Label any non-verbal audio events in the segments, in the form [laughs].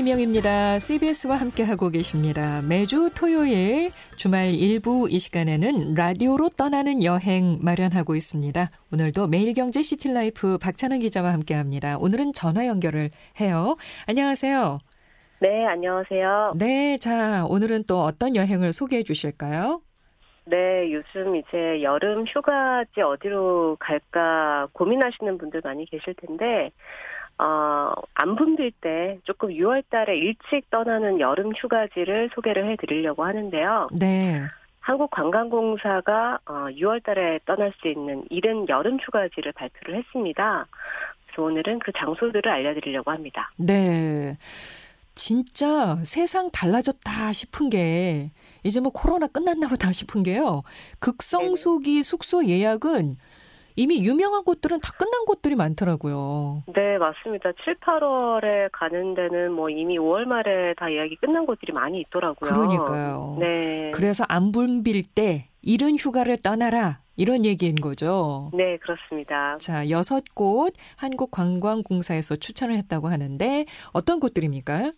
이명입니다. CBS와 함께하고 계십니다. 매주 토요일 주말 일부 이 시간에는 라디오로 떠나는 여행 마련하고 있습니다. 오늘도 매일경제 시티라이프 박찬은 기자와 함께합니다. 오늘은 전화 연결을 해요. 안녕하세요. 네, 안녕하세요. 네, 자 오늘은 또 어떤 여행을 소개해 주실까요? 네, 요즘 이제 여름 휴가지 어디로 갈까 고민하시는 분들 많이 계실 텐데, 어, 안 붐빌 때 조금 6월 달에 일찍 떠나는 여름 휴가지를 소개를 해 드리려고 하는데요. 네. 한국관광공사가 어, 6월 달에 떠날 수 있는 이른 여름 휴가지를 발표를 했습니다. 그래서 오늘은 그 장소들을 알려드리려고 합니다. 네. 진짜 세상 달라졌다 싶은 게 이제 뭐 코로나 끝났나 보다 싶은 게요. 극성수기 숙소 예약은 이미 유명한 곳들은 다 끝난 곳들이 많더라고요. 네, 맞습니다. 7, 8월에 가는 데는 뭐 이미 5월 말에 다 예약이 끝난 곳들이 많이 있더라고요. 그러니까요. 네. 그래서 안 붐빌 때 이른 휴가를 떠나라 이런 얘기인 거죠. 네, 그렇습니다. 자, 여섯 곳 한국관광공사에서 추천을 했다고 하는데 어떤 곳들입니까?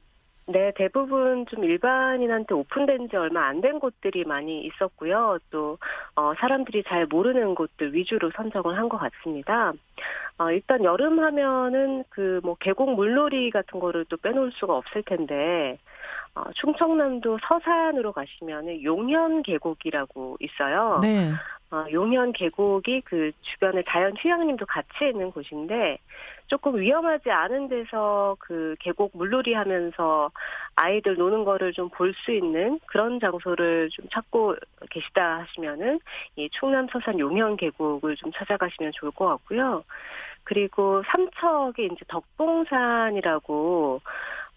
네, 대부분 좀 일반인한테 오픈된 지 얼마 안 된 곳들이 많이 있었고요. 또, 어, 사람들이 잘 모르는 곳들 위주로 선정을 한 것 같습니다. 어, 일단 여름 하면은 그 뭐 계곡 물놀이 같은 거를 또 빼놓을 수가 없을 텐데, 어, 충청남도 서산으로 가시면은 용현 계곡이라고 있어요. 네. 어, 용현 계곡이 그 주변에 자연 휴양림도 같이 있는 곳인데 조금 위험하지 않은 데서 그 계곡 물놀이 하면서 아이들 노는 거를 좀 볼 수 있는 그런 장소를 좀 찾고 계시다 하시면은 이 충남 서산 용현 계곡을 좀 찾아가시면 좋을 것 같고요. 그리고 삼척에 이제 덕봉산이라고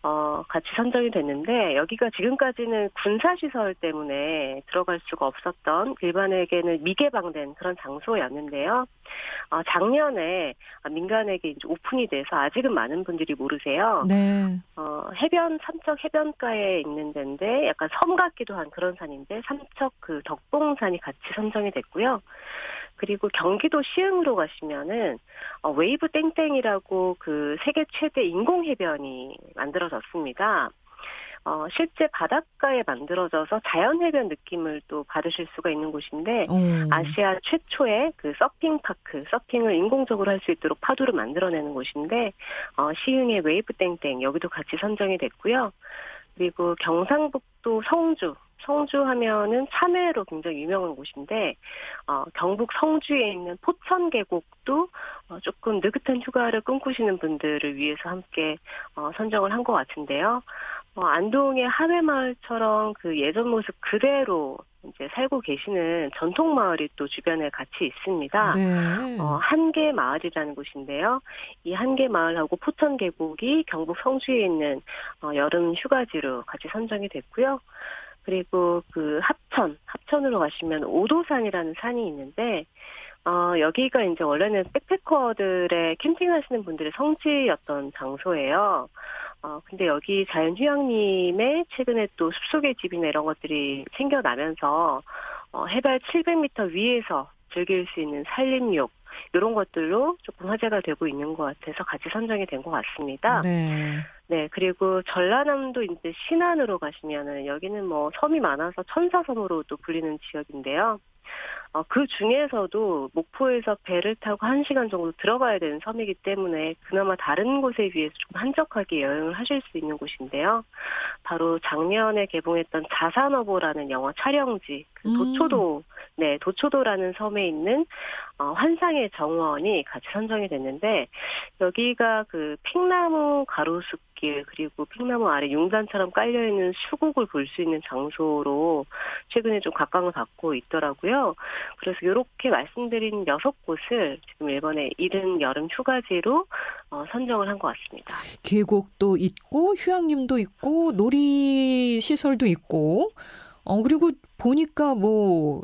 어, 같이 선정이 됐는데, 여기가 지금까지는 군사시설 때문에 들어갈 수가 없었던 일반에게는 미개방된 그런 장소였는데요. 어, 작년에 민간에게 이제 오픈이 돼서 아직은 많은 분들이 모르세요. 네. 어, 해변, 삼척 해변가에 있는 데인데, 약간 섬 같기도 한 그런 산인데, 삼척 그 덕봉산이 같이 선정이 됐고요. 그리고 경기도 시흥으로 가시면은 어, 웨이브 땡땡이라고 그 세계 최대 인공 해변이 만들어졌습니다. 어, 실제 바닷가에 만들어져서 자연 해변 느낌을 또 받으실 수가 있는 곳인데 오. 아시아 최초의 그 서핑 park, 서핑을 인공적으로 할 수 있도록 파도를 만들어내는 곳인데 어, 시흥의 웨이브 땡땡 여기도 같이 선정이 됐고요. 그리고 경상북도 성주 성주 하면은 참외로 굉장히 유명한 곳인데 어, 경북 성주에 있는 포천 계곡도 어, 조금 느긋한 휴가를 꿈꾸시는 분들을 위해서 함께 어, 선정을 한 것 같은데요. 어, 안동의 하회마을처럼 그 예전 모습 그대로 이제 살고 계시는 전통 마을이 또 주변에 같이 있습니다. 네. 어, 한계 마을이라는 곳인데요. 이 한계 마을하고 포천 계곡이 경북 성주에 있는 어, 여름 휴가지로 같이 선정이 됐고요. 그리고 그 합천, 합천으로 가시면 오도산이라는 산이 있는데, 어, 여기가 이제 원래는 백패커들의 캠핑하시는 분들의 성지였던 장소예요. 어, 근데 여기 자연휴양림에 최근에 또 숲속의 집이나 이런 것들이 생겨나면서, 어, 해발 700m 위에서 즐길 수 있는 산림욕, 이런 것들로 조금 화제가 되고 있는 것 같아서 같이 선정이 된 것 같습니다. 네. 네, 그리고 전라남도 이제 신안으로 가시면은 여기는 뭐 섬이 많아서 천사섬으로 또 불리는 지역인데요. 어, 그 중에서도 목포에서 배를 타고 1시간 정도 들어가야 되는 섬이기 때문에 그나마 다른 곳에 비해서 좀 한적하게 여행을 하실 수 있는 곳인데요. 바로 작년에 개봉했던 자산어보라는 영화 촬영지, 그 음. 도초도, 네, 도초도라는 섬에 있는 어, 환상의 정원이 같이 선정이 됐는데 여기가 그 팽나무 가로수길 그리고 팽나무 아래 융단처럼 깔려 있는 수국을 볼 수 있는 장소로 최근에 좀 각광을 받고 있더라고요. 그래서 이렇게 말씀드린 여섯 곳을 지금 이번에 이른 여름 휴가지로 어, 선정을 한 것 같습니다. 계곡도 있고 휴양림도 있고 놀이 시설도 있고 어 그리고 보니까 뭐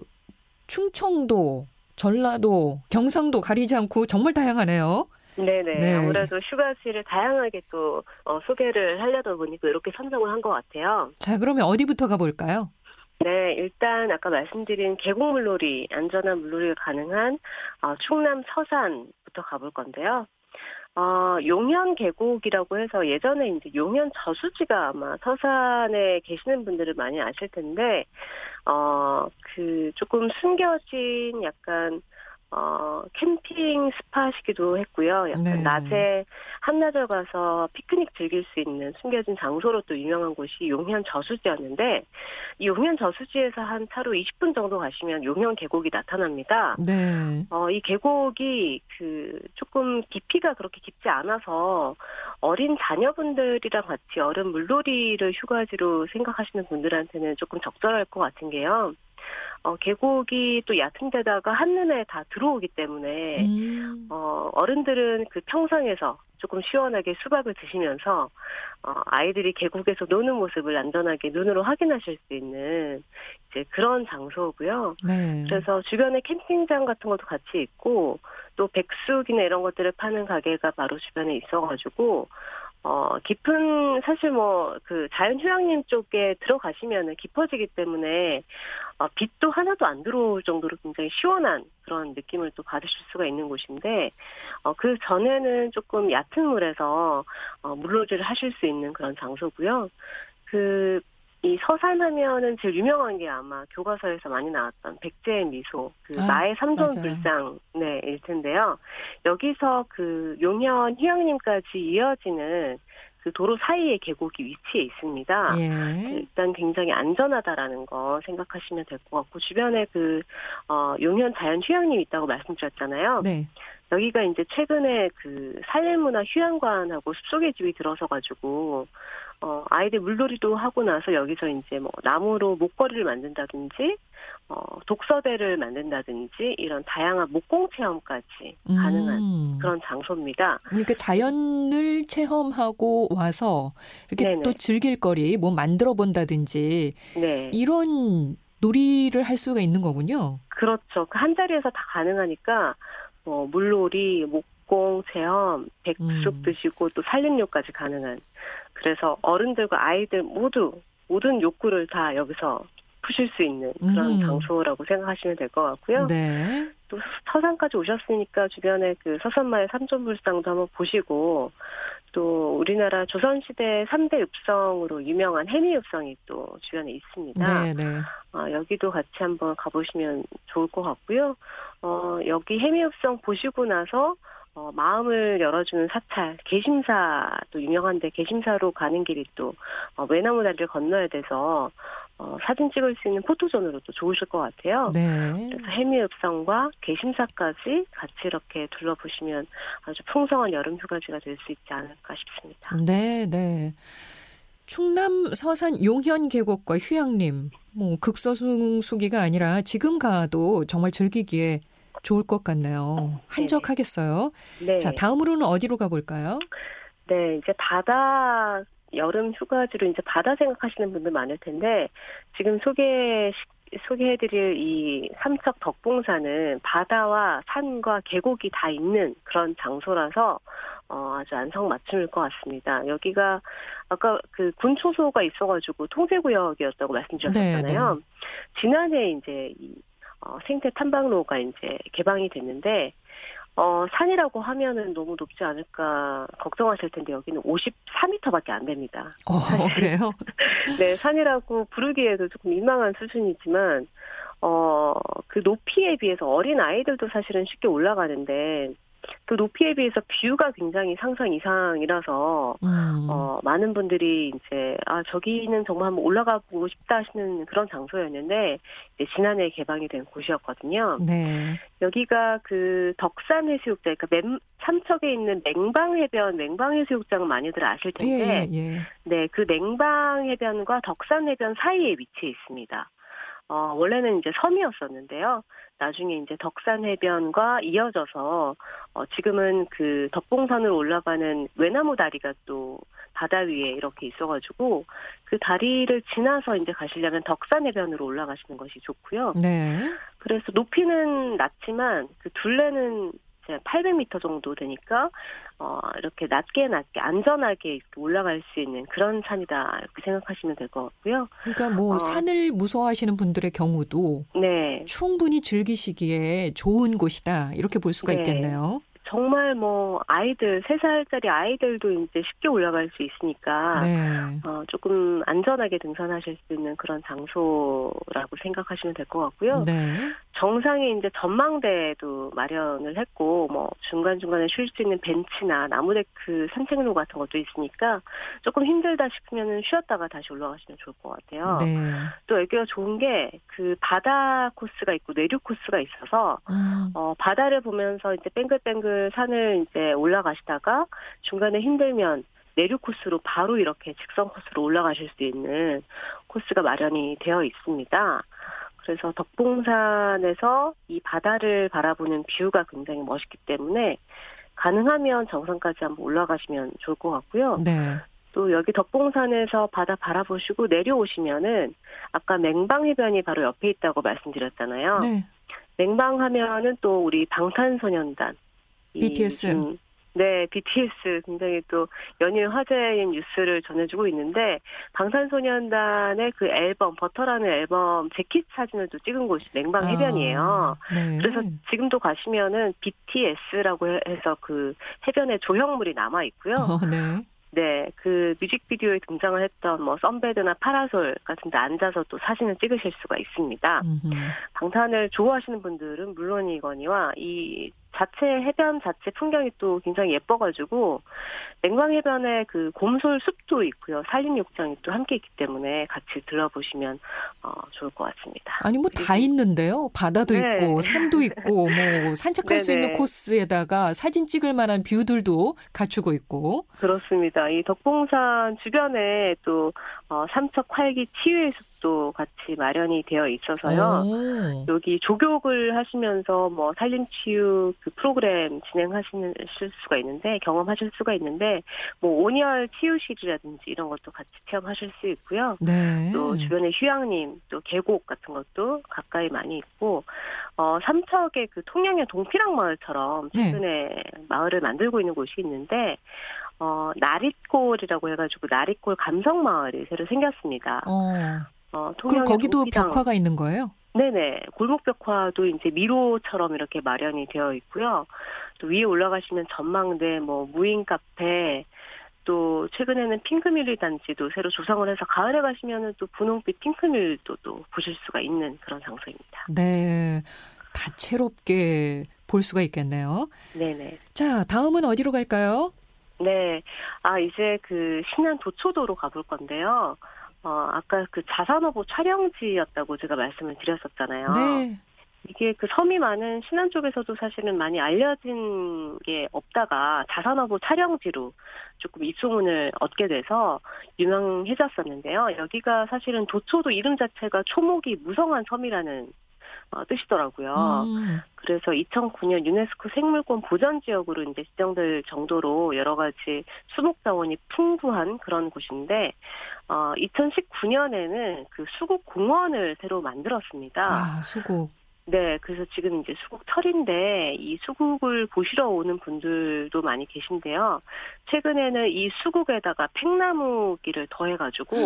충청도, 전라도, 경상도 가리지 않고 정말 다양하네요. 네네. 네. 아무래도 휴가지를 다양하게 또 어, 소개를 하려다 보니까 이렇게 선정을 한 것 같아요. 자, 그러면 어디부터 가볼까요? 네, 일단 아까 말씀드린 계곡 물놀이, 안전한 물놀이가 가능한 어, 충남 서산부터 가볼 건데요. 어, 용현 계곡이라고 해서 예전에 이제 용현 저수지가 아마 서산에 계시는 분들은 많이 아실 텐데, 어, 그 조금 숨겨진 약간 어, 캠핑 스팟이기도 했고요. 약간 네. 낮에 한나절 가서 피크닉 즐길 수 있는 숨겨진 장소로 또 유명한 곳이 용현 저수지였는데, 이 용현 저수지에서 한 차로 20분 정도 가시면 용현 계곡이 나타납니다. 네. 어, 이 계곡이 그 조금 깊이가 그렇게 깊지 않아서 어린 자녀분들이랑 같이 얼음 물놀이를 휴가지로 생각하시는 분들한테는 조금 적절할 것 같은 게요. 어, 계곡이 또 얕은 데다가 한눈에 다 들어오기 때문에 음. 어, 어른들은 그 평상에서 조금 시원하게 수박을 드시면서 어, 아이들이 계곡에서 노는 모습을 안전하게 눈으로 확인하실 수 있는 이제 그런 장소고요. 네. 그래서 주변에 캠핑장 같은 것도 같이 있고 또 백숙이나 이런 것들을 파는 가게가 바로 주변에 있어가지고 어 깊은 사실 뭐 그 자연휴양림 쪽에 들어가시면은 깊어지기 때문에 어 빛도 하나도 안 들어올 정도로 굉장히 시원한 그런 느낌을 또 받으실 수가 있는 곳인데 어 그 전에는 조금 얕은 물에서 어 물놀이를 하실 수 있는 그런 장소고요. 그 이 서산하면은 제일 유명한 게 아마 교과서에서 많이 나왔던 백제의 미소, 그 아, 나의 맞아요. 삼존불상, 네, 일 텐데요. 여기서 그 용현 휴양림까지 이어지는 그 도로 사이에 계곡이 위치해 있습니다. 예. 일단 굉장히 안전하다라는 거 생각하시면 될 것 같고 주변에 그 어, 용현 자연 휴양림 있다고 말씀드렸잖아요. 네. 여기가 이제 최근에 그 산림문화 휴양관하고 숲속의 집이 들어서 가지고 어 아이들 물놀이도 하고 나서 여기서 이제 뭐 나무로 목걸이를 만든다든지 어 독서대를 만든다든지 이런 다양한 목공 체험까지 가능한 음. 그런 장소입니다. 그러니까 자연을 체험하고 와서 이렇게 네네. 또 즐길 거리 뭐 만들어 본다든지 네. 이런 놀이를 할 수가 있는 거군요. 그렇죠. 그한 자리에서 다 가능하니까 뭐 물놀이, 목공 체험, 백숙 음. 드시고 또 산림욕까지 가능한. 그래서 어른들과 아이들 모두 모든 욕구를 다 여기서 푸실 수 있는 그런 음. 장소라고 생각하시면 될 것 같고요. 네. 또 서산까지 오셨으니까 주변에 그 서산마을 삼존불상도 한번 보시고 또 우리나라 조선시대 3대 읍성으로 유명한 해미읍성이 또 주변에 있습니다. 네, 네. 어, 여기도 같이 한번 가보시면 좋을 것 같고요. 어, 여기 해미읍성 보시고 나서 어, 마음을 열어주는 사찰, 개심사도 유명한데 개심사로 가는 길이 또 어, 외나무 다리를 건너야 돼서 어, 사진 찍을 수 있는 포토존으로도 좋으실 것 같아요. 네. 그래서 해미읍성과 개심사까지 같이 이렇게 둘러보시면 아주 풍성한 여름 휴가지가 될 수 있지 않을까 싶습니다. 네, 네. 충남 서산 용현 계곡과 휴양림, 뭐 극서승수기가 아니라 지금 가도 정말 즐기기에 좋을 것 같네요. 한적하겠어요. 네. 자, 다음으로는 어디로 가볼까요? 네, 이제 바다 여름 휴가지로 이제 바다 생각하시는 분들 많을 텐데 지금 소개 소개해드릴 이 삼척 덕봉산은 바다와 산과 계곡이 다 있는 그런 장소라서 어, 아주 안성맞춤일 것 같습니다. 여기가 아까 그 군초소가 있어가지고 통제구역이었다고 말씀드렸잖아요. 네, 지난해 이제 이 어, 생태 탐방로가 이제 개방이 됐는데 어, 산이라고 하면은 너무 높지 않을까 걱정하실 텐데 여기는 54m밖에 안 됩니다. 어, [laughs] 그래요? [laughs] 네, 산이라고 부르기에도 조금 민망한 수준이지만 어, 그 높이에 비해서 어린 아이들도 사실은 쉽게 올라가는데 그 높이에 비해서 뷰가 굉장히 상상 이상이라서 음. 어, 많은 분들이 이제, 아, 저기는 정말 한번 올라가 보고 싶다 하시는 그런 장소였는데, 이제 지난해 개방이 된 곳이었거든요. 네. 여기가 그 덕산 해수욕장, 그러니까 맹- 삼척에 있는 맹방해변, 맹방해수욕장은 많이들 아실 예, 텐데, 예, 예. 네, 그 맹방해변과 덕산해변 사이에 위치해 있습니다. 어, 원래는 이제 섬이었었는데요. 나중에 이제 덕산 해변과 이어져서, 어, 지금은 그 덕봉산으로 올라가는 외나무 다리가 또 바다 위에 이렇게 있어가지고, 그 다리를 지나서 이제 가시려면 덕산 해변으로 올라가시는 것이 좋고요. 네. 그래서 높이는 낮지만, 그 둘레는 이제 800m 정도 되니까, 어, 이렇게 낮게 낮게 안전하게 올라갈 수 있는 그런 산이다. 이렇게 생각하시면 될 것 같고요. 그러니까 뭐 어. 산을 무서워하시는 분들의 경우도 네. 충분히 즐기시기에 좋은 곳이다. 이렇게 볼 수가 네. 있겠네요. 정말 뭐 아이들 세 살짜리 아이들도 이제 쉽게 올라갈 수 있으니까 네. 어, 조금 안전하게 등산하실 수 있는 그런 장소라고 생각하시면 될 것 같고요. 네. 정상에 이제 전망대도 마련을 했고 뭐 중간 중간에 쉴 수 있는 벤치나 나무 데크 산책로 같은 것도 있으니까 조금 힘들다 싶으면 쉬었다가 다시 올라가시면 좋을 것 같아요. 네. 또 여기가 좋은 게 그 바다 코스가 있고 내륙 코스가 있어서 음. 어, 바다를 보면서 이제 뱅글뱅글 산을 이제 올라가시다가 중간에 힘들면 내륙 코스로 바로 이렇게 직선 코스로 올라가실 수 있는 코스가 마련이 되어 있습니다. 그래서 덕봉산에서 이 바다를 바라보는 뷰가 굉장히 멋있기 때문에 가능하면 정상까지 한번 올라가시면 좋을 것 같고요. 네. 또 여기 덕봉산에서 바다 바라보시고 내려오시면은 아까 맹방해변이 바로 옆에 있다고 말씀드렸잖아요. 네. 맹방하면은 또 우리 방탄소년단 BTS 네, BTS 굉장히 또 연일 화제인 뉴스를 전해주고 있는데 방탄소년단의 그 앨범 버터라는 앨범 재킷 사진을 또 찍은 곳이 냉방 아, 해변이에요. 아, 네. 그래서 지금도 가시면은 BTS라고 해서 그 해변에 조형물이 남아 있고요. 어, 네. 네, 그 뮤직비디오에 등장을 했던 뭐 썬베드나 파라솔 같은 데 앉아서 또 사진을 찍으실 수가 있습니다. 음흠. 방탄을 좋아하시는 분들은 물론이거니와 이 자체 해변 자체 풍경이 또 굉장히 예뻐가지고 냉광 해변에 그 곰솔 숲도 있고요 산림욕장이 또 함께 있기 때문에 같이 들러보시면 어, 좋을 것 같습니다. 아니 뭐 다 있는데요 바다도 네. 있고 산도 있고 뭐 산책할 수 있는 코스에다가 사진 찍을 만한 뷰들도 갖추고 있고 그렇습니다. 이 덕봉산 주변에 또 어, 삼척 활기 치유의 숲 도 같이 마련이 되어 있어서요. 오. 여기 조교를 하시면서 뭐 산림치유 그 프로그램 진행하시는 수가 있는데 경험하실 수가 있는데 뭐 온열 치유실이라든지 이런 것도 같이 체험하실 수 있고요. 네. 또 주변에 휴양림, 또 계곡 같은 것도 가까이 많이 있고 어 삼척의 그 통영의 동피랑 마을처럼 네. 최근에 네. 마을을 만들고 있는 곳이 있는데 어, 나릿골이라고 해가지고 나릿골 감성마을이 새로 생겼습니다. 어. 어, 그럼 거기도 동피당. 벽화가 있는 거예요? 네네. 골목 벽화도 이제 미로처럼 이렇게 마련이 되어 있고요. 또 위에 올라가시면 전망대, 뭐 무인 카페, 또 최근에는 핑크뮬리 단지도 새로 조성을 해서 가을에 가시면은 또 분홍빛 핑크뮬도 또 보실 수가 있는 그런 장소입니다. 네. 다채롭게 볼 수가 있겠네요. 네네. 자, 다음은 어디로 갈까요? 네. 아, 이제 그 신안 도초도로 가볼 건데요. 어, 아까 그 자산어보 촬영지였다고 제가 말씀을 드렸었잖아요. 네. 이게 그 섬이 많은 신안 쪽에서도 사실은 많이 알려진 게 없다가 자산어보 촬영지로 조금 입소문을 얻게 돼서 유명해졌었는데요. 여기가 사실은 도초도 이름 자체가 초목이 무성한 섬이라는 어, 뜻이더라고요. 음. 그래서 2009년 유네스코 생물권 보전 지역으로 이제 지정될 정도로 여러 가지 수목 자원이 풍부한 그런 곳인데 어 2019년에는 그 수국 공원을 새로 만들었습니다. 아, 수국. 네, 그래서 지금 이제 수국철인데 이 수국을 보시러 오는 분들도 많이 계신데요. 최근에는 이 수국에다가 팽나무길을 더해가지고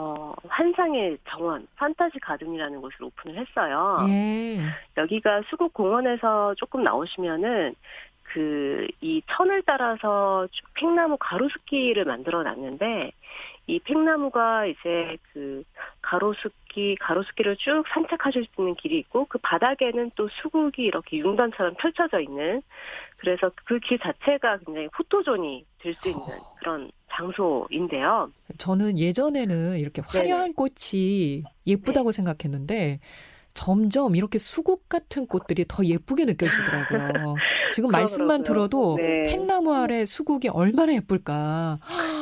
어, 환상의 정원, 판타지 가든이라는 곳을 오픈을 했어요. 예. 여기가 수국 공원에서 조금 나오시면은 그, 이 천을 따라서 팽나무 가로수길을 만들어 놨는데, 이 팽나무가 이제 그 가로수길, 가로수길을 쭉 산책하실 수 있는 길이 있고, 그 바닥에는 또 수국이 이렇게 융단처럼 펼쳐져 있는, 그래서 그 길 자체가 굉장히 포토존이 될 수 있는 그런 장소인데요. 저는 예전에는 이렇게 화려한 네네. 꽃이 예쁘다고 네. 생각했는데 점점 이렇게 수국 같은 꽃들이 더 예쁘게 느껴지더라고요. [laughs] 지금 말씀만 들어도 네. 팽나무 아래 수국이 얼마나 예쁠까.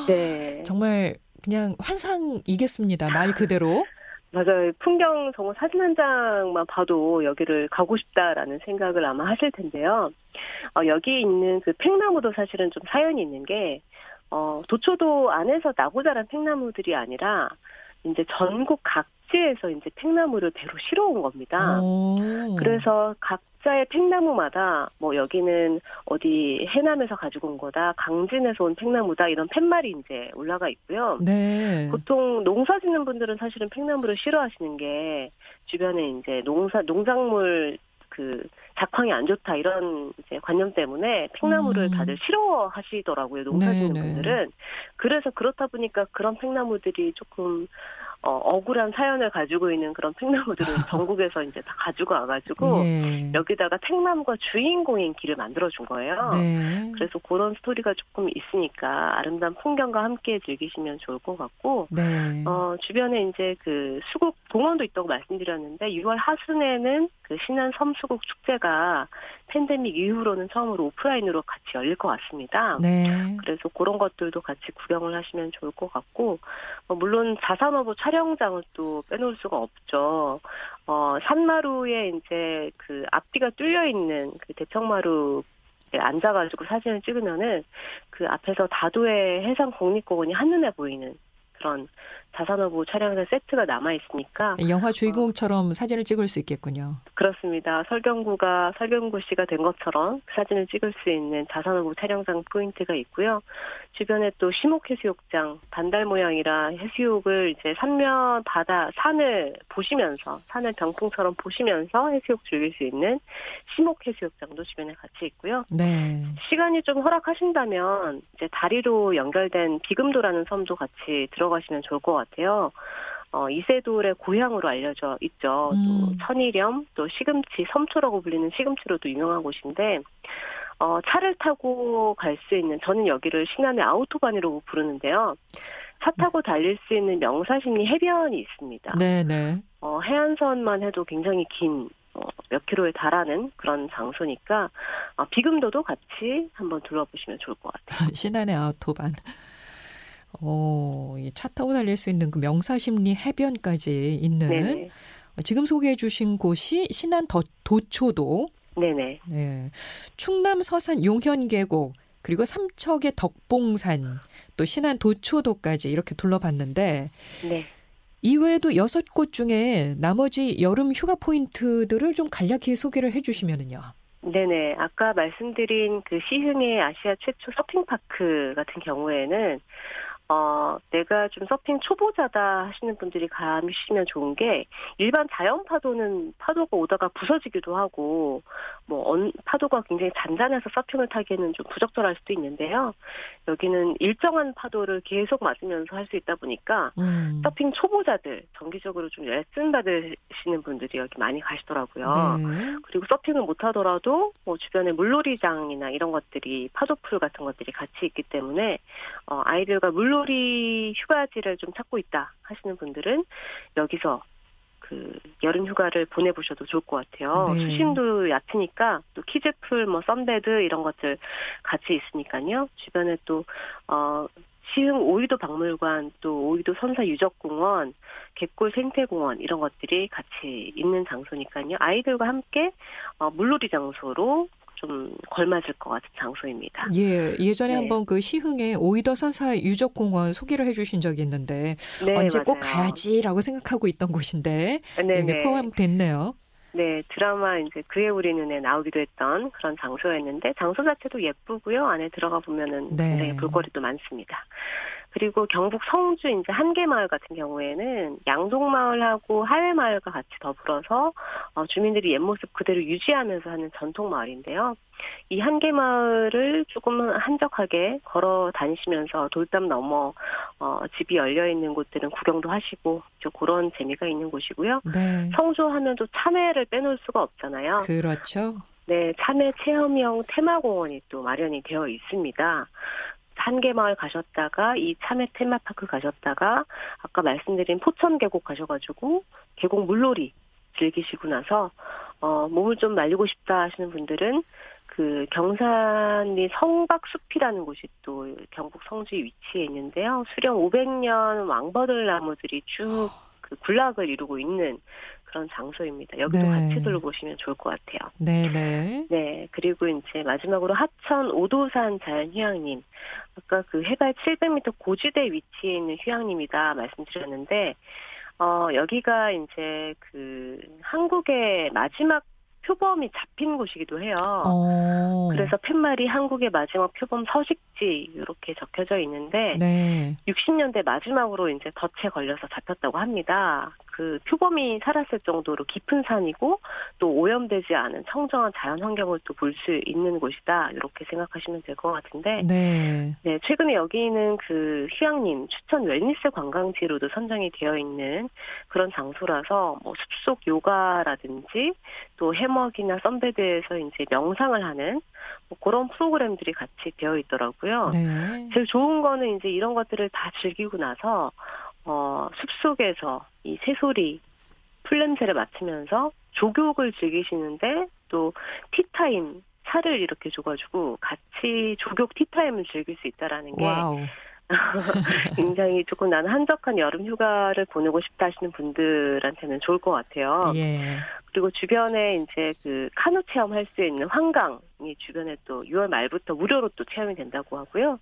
네. [gasps] 정말 그냥 환상이겠습니다. 말 그대로. 맞아요. 풍경 정말 사진 한 장만 봐도 여기를 가고 싶다라는 생각을 아마 하실 텐데요. 어, 여기 있는 그 팽나무도 사실은 좀 사연이 있는 게 어, 도초도 안에서 나고 자란 팽나무들이 아니라 이제 전국 각지에서 이제 팽나무를 배로 실어온 겁니다. 오. 그래서 각자의 팽나무마다 뭐 여기는 어디 해남에서 가지고 온 거다, 강진에서 온 팽나무다 이런 팻말이 이제 올라가 있고요. 네. 보통 농사 짓는 분들은 사실은 팽나무를 싫어하시는 게 주변에 이제 농사 농작물 그 작황이 안 좋다 이런 이제 관념 때문에 팽나무를 음. 다들 싫어하시더라고요 농사짓는 네네. 분들은 그래서 그렇다 보니까 그런 팽나무들이 조금 어, 억울한 사연을 가지고 있는 그런 팽나무들을 [laughs] 전국에서 이제 다 가지고 와가지고 예. 여기다가 팽나무가 주인공인 길을 만들어준 거예요. 네. 그래서 그런 스토리가 조금 있으니까 아름다운 풍경과 함께 즐기시면 좋을 것 같고 네. 어, 주변에 이제 그 수국 동원도 있다고 말씀드렸는데 6월 하순에는 그 신안 섬수국 축제가 팬데믹 이후로는 처음으로 오프라인으로 같이 열릴 것 같습니다. 네. 그래서 그런 것들도 같이 구경을 하시면 좋을 것 같고 어, 물론 자산어부 촬영장을 또 빼놓을 수가 없죠. 어, 산마루에 이제 그 앞뒤가 뚫려 있는 그 대청마루 에 앉아가지고 사진을 찍으면은 그 앞에서 다도해 해상 국립공원이 한눈에 보이는 그런 자산어부 촬영장 세트가 남아 있으니까 영화 주인공처럼 사진을 찍을 수 있겠군요. 그렇습니다. 설경구가 설경구 씨가 된 것처럼 사진을 찍을 수 있는 자산어부 촬영장 포인트가 있고요. 주변에 또 시목해수욕장 반달 모양이라 해수욕을 이제 산면 바다 산을 보시면서 산을 병풍처럼 보시면서 해수욕 즐길 수 있는 시목해수욕장도 주변에 같이 있고요. 네. 시간이 좀 허락하신다면 이제 다리로 연결된 비금도라는 섬도 같이 들어가시면 좋을 것 같아요. 어, 이세돌의 고향으로 알려져 있죠. 음. 또 천일염, 또 시금치, 섬초라고 불리는 시금치로도 유명한 곳인데, 어, 차를 타고 갈 수 있는, 저는 여기를 신안의 아우토반이라고 부르는데요. 차 타고 달릴 수 있는 명사심리 해변이 있습니다. 네, 네. 어, 해안선만 해도 굉장히 긴, 어, 몇 킬로에 달하는 그런 장소니까, 어, 비금도도 같이 한번 둘러보시면 좋을 것 같아요. [laughs] 신안의 아우토반. 오, 이차 타고 달릴 수 있는 그 명사심리 해변까지 있는 네네. 지금 소개해 주신 곳이 신안 더, 도초도, 네네. 네. 충남 서산 용현계곡, 그리고 삼척의 덕봉산, 또 신안 도초도까지 이렇게 둘러봤는데 네. 이외에도 여섯 곳 중에 나머지 여름 휴가 포인트들을 좀 간략히 소개를 해주시면은요. 네네. 아까 말씀드린 그 시흥의 아시아 최초 서핑파크 같은 경우에는, 어, 내가 좀 서핑 초보자다 하시는 분들이 가시면 좋은 게, 일반 자연 파도는 파도가 오다가 부서지기도 하고, 뭐, 언, 파도가 굉장히 잔잔해서 서핑을 타기에는 좀 부적절할 수도 있는데요. 여기는 일정한 파도를 계속 맞으면서 할 수 있다 보니까, 음. 서핑 초보자들, 정기적으로 좀 레슨 받으시는 분들이 여기 많이 가시더라고요. 네. 그리고 서핑을 못 하더라도 뭐 주변에 물놀이장이나 이런 것들이 파도풀 같은 것들이 같이 있기 때문에 어, 아이들과 물놀이 휴가지를 좀 찾고 있다 하시는 분들은 여기서 그 여름 휴가를 보내보셔도 좋을 것 같아요. 네. 수심도 얕으니까 또 kids pool, 뭐 sunbed 이런 것들 같이 있으니까요. 주변에 또 어. 시흥 오이도 박물관 또 오이도 선사 유적공원 갯골 생태공원 이런 것들이 같이 있는 장소니까요. 아이들과 함께 어, 물놀이 장소로 좀 걸맞을 것 같은 장소입니다. 예, 예전에 네. 한번 그 시흥에 오이더 선사 유적공원 소개를 해주신 적이 있는데 네, 언제 꼭 맞아요. 가야지라고 생각하고 있던 곳인데 네, 이게 네. 포함됐네요. 네, 드라마 이제 그의 우리 눈에 나오기도 했던 그런 장소였는데 장소 자체도 예쁘고요. 안에 들어가 보면은 네. 굉장히 볼거리도 많습니다. 그리고 경북 성주 이제 한계마을 같은 경우에는 양동마을하고 하회마을과 같이 더불어서 어, 주민들이 옛 모습 그대로 유지하면서 하는 전통 마을인데요. 이 한계마을을 조금 한적하게 걸어 다니시면서 돌담 넘어 어, 집이 열려 있는 곳들은 구경도 하시고 좀 그런 재미가 있는 곳이고요. 네, 성주하면 또 참외를 빼놓을 수가 없잖아요. 그렇죠. 네, 참외 체험형 테마공원이 또 마련이 되어 있습니다. 한계마을 가셨다가 이 참외 테마파크 가셨다가 아까 말씀드린 포천 계곡 가셔가지고 계곡 물놀이 즐기시고 나서 어 몸을 좀 말리고 싶다 하시는 분들은 그 경산리 성박숲이라는 곳이 또 경북 성주에 위치해 있는데요. 수령 500년 왕버들 나무들이 쭉 그 군락을 이루고 있는 그런 장소입니다. 여기도 네. 같이 둘러보시면 좋을 것 같아요. 네, 네. 네, 그리고 이제 마지막으로 하천 오도산 자연휴양림. 아까 그 해발 700m 고지대 위치에 있는 휴양림이다 말씀드렸는데, 어, 여기가 이제 그 한국의 마지막 표범이 잡힌 곳이기도 해요. 어. 그래서 팻말이 한국의 마지막 표범 서식지 이렇게 적혀져 있는데 네. 60년대 마지막으로 이제 덫에 걸려서 잡혔다고 합니다. 그 표범이 살았을 정도로 깊은 산이고 또 오염되지 않은 청정한 자연 환경을 또 볼 수 있는 곳이다 이렇게 생각하시면 될 것 같은데 네. 네 최근에 여기는 그 휴양림 추천 웰니스 관광지로도 선정이 되어 있는 그런 장소라서 뭐 숲속 요가라든지 또 해먹이나 sunbed에서 이제 명상을 하는 뭐 그런 프로그램들이 같이 되어 있더라고요. 네. 제일 좋은 거는 이제 이런 것들을 다 즐기고 나서 어, 숲속에서 이 새소리, 풀냄새를 맡으면서 족욕을 즐기시는데 또 티타임, 차를 이렇게 줘가지고 같이 족욕 티타임을 즐길 수 있다라는 게 wow. [laughs] 굉장히 조금 나는 한적한 여름 휴가를 보내고 싶다 하시는 분들한테는 좋을 것 같아요. 예. 그리고 주변에 이제 그 카누 체험할 수 있는 황강 이 주변에 또 6월 말부터 무료로 또 체험이 된다고 하고요.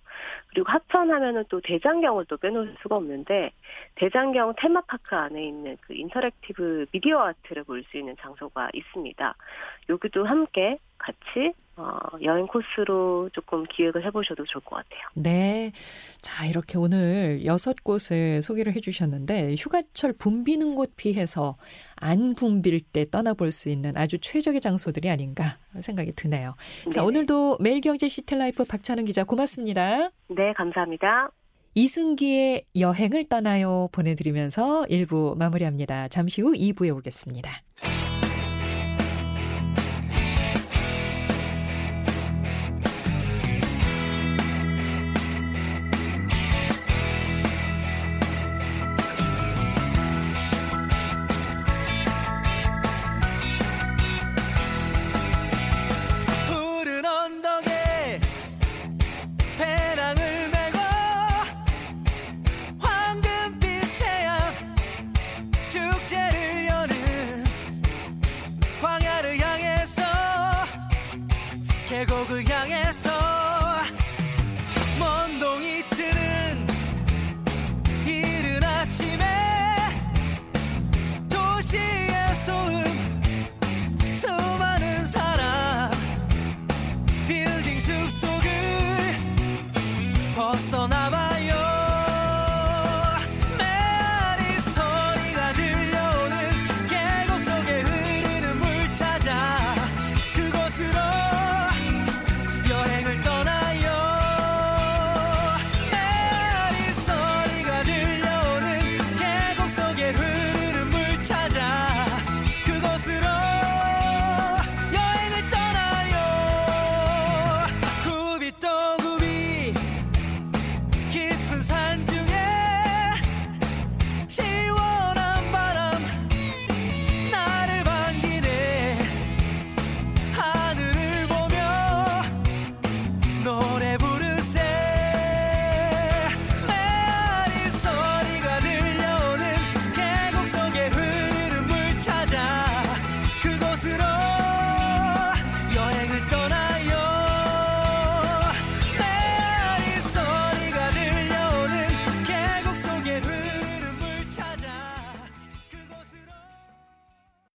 그리고 합천하면은 또 대장경을 또 빼놓을 수가 없는데 대장경 테마파크 안에 있는 그 interactive media art를 볼 수 있는 장소가 있습니다. 여기도 함께 같이 어, 여행 코스로 조금 기획을 해보셔도 좋을 것 같아요. 네. 자, 이렇게 오늘 여섯 곳을 소개를 해주셨는데, 휴가철 붐비는 곳 피해서 안 붐빌 때 떠나볼 수 있는 아주 최적의 장소들이 아닌가 생각이 드네요. 네 자, 오늘도 매일경제 시티라이프 박찬은 기자 고맙습니다. 네, 감사합니다. 이승기의 여행을 떠나요 보내드리면서 1부 마무리합니다. 잠시 후 2부에 오겠습니다. 계곡을 그 향해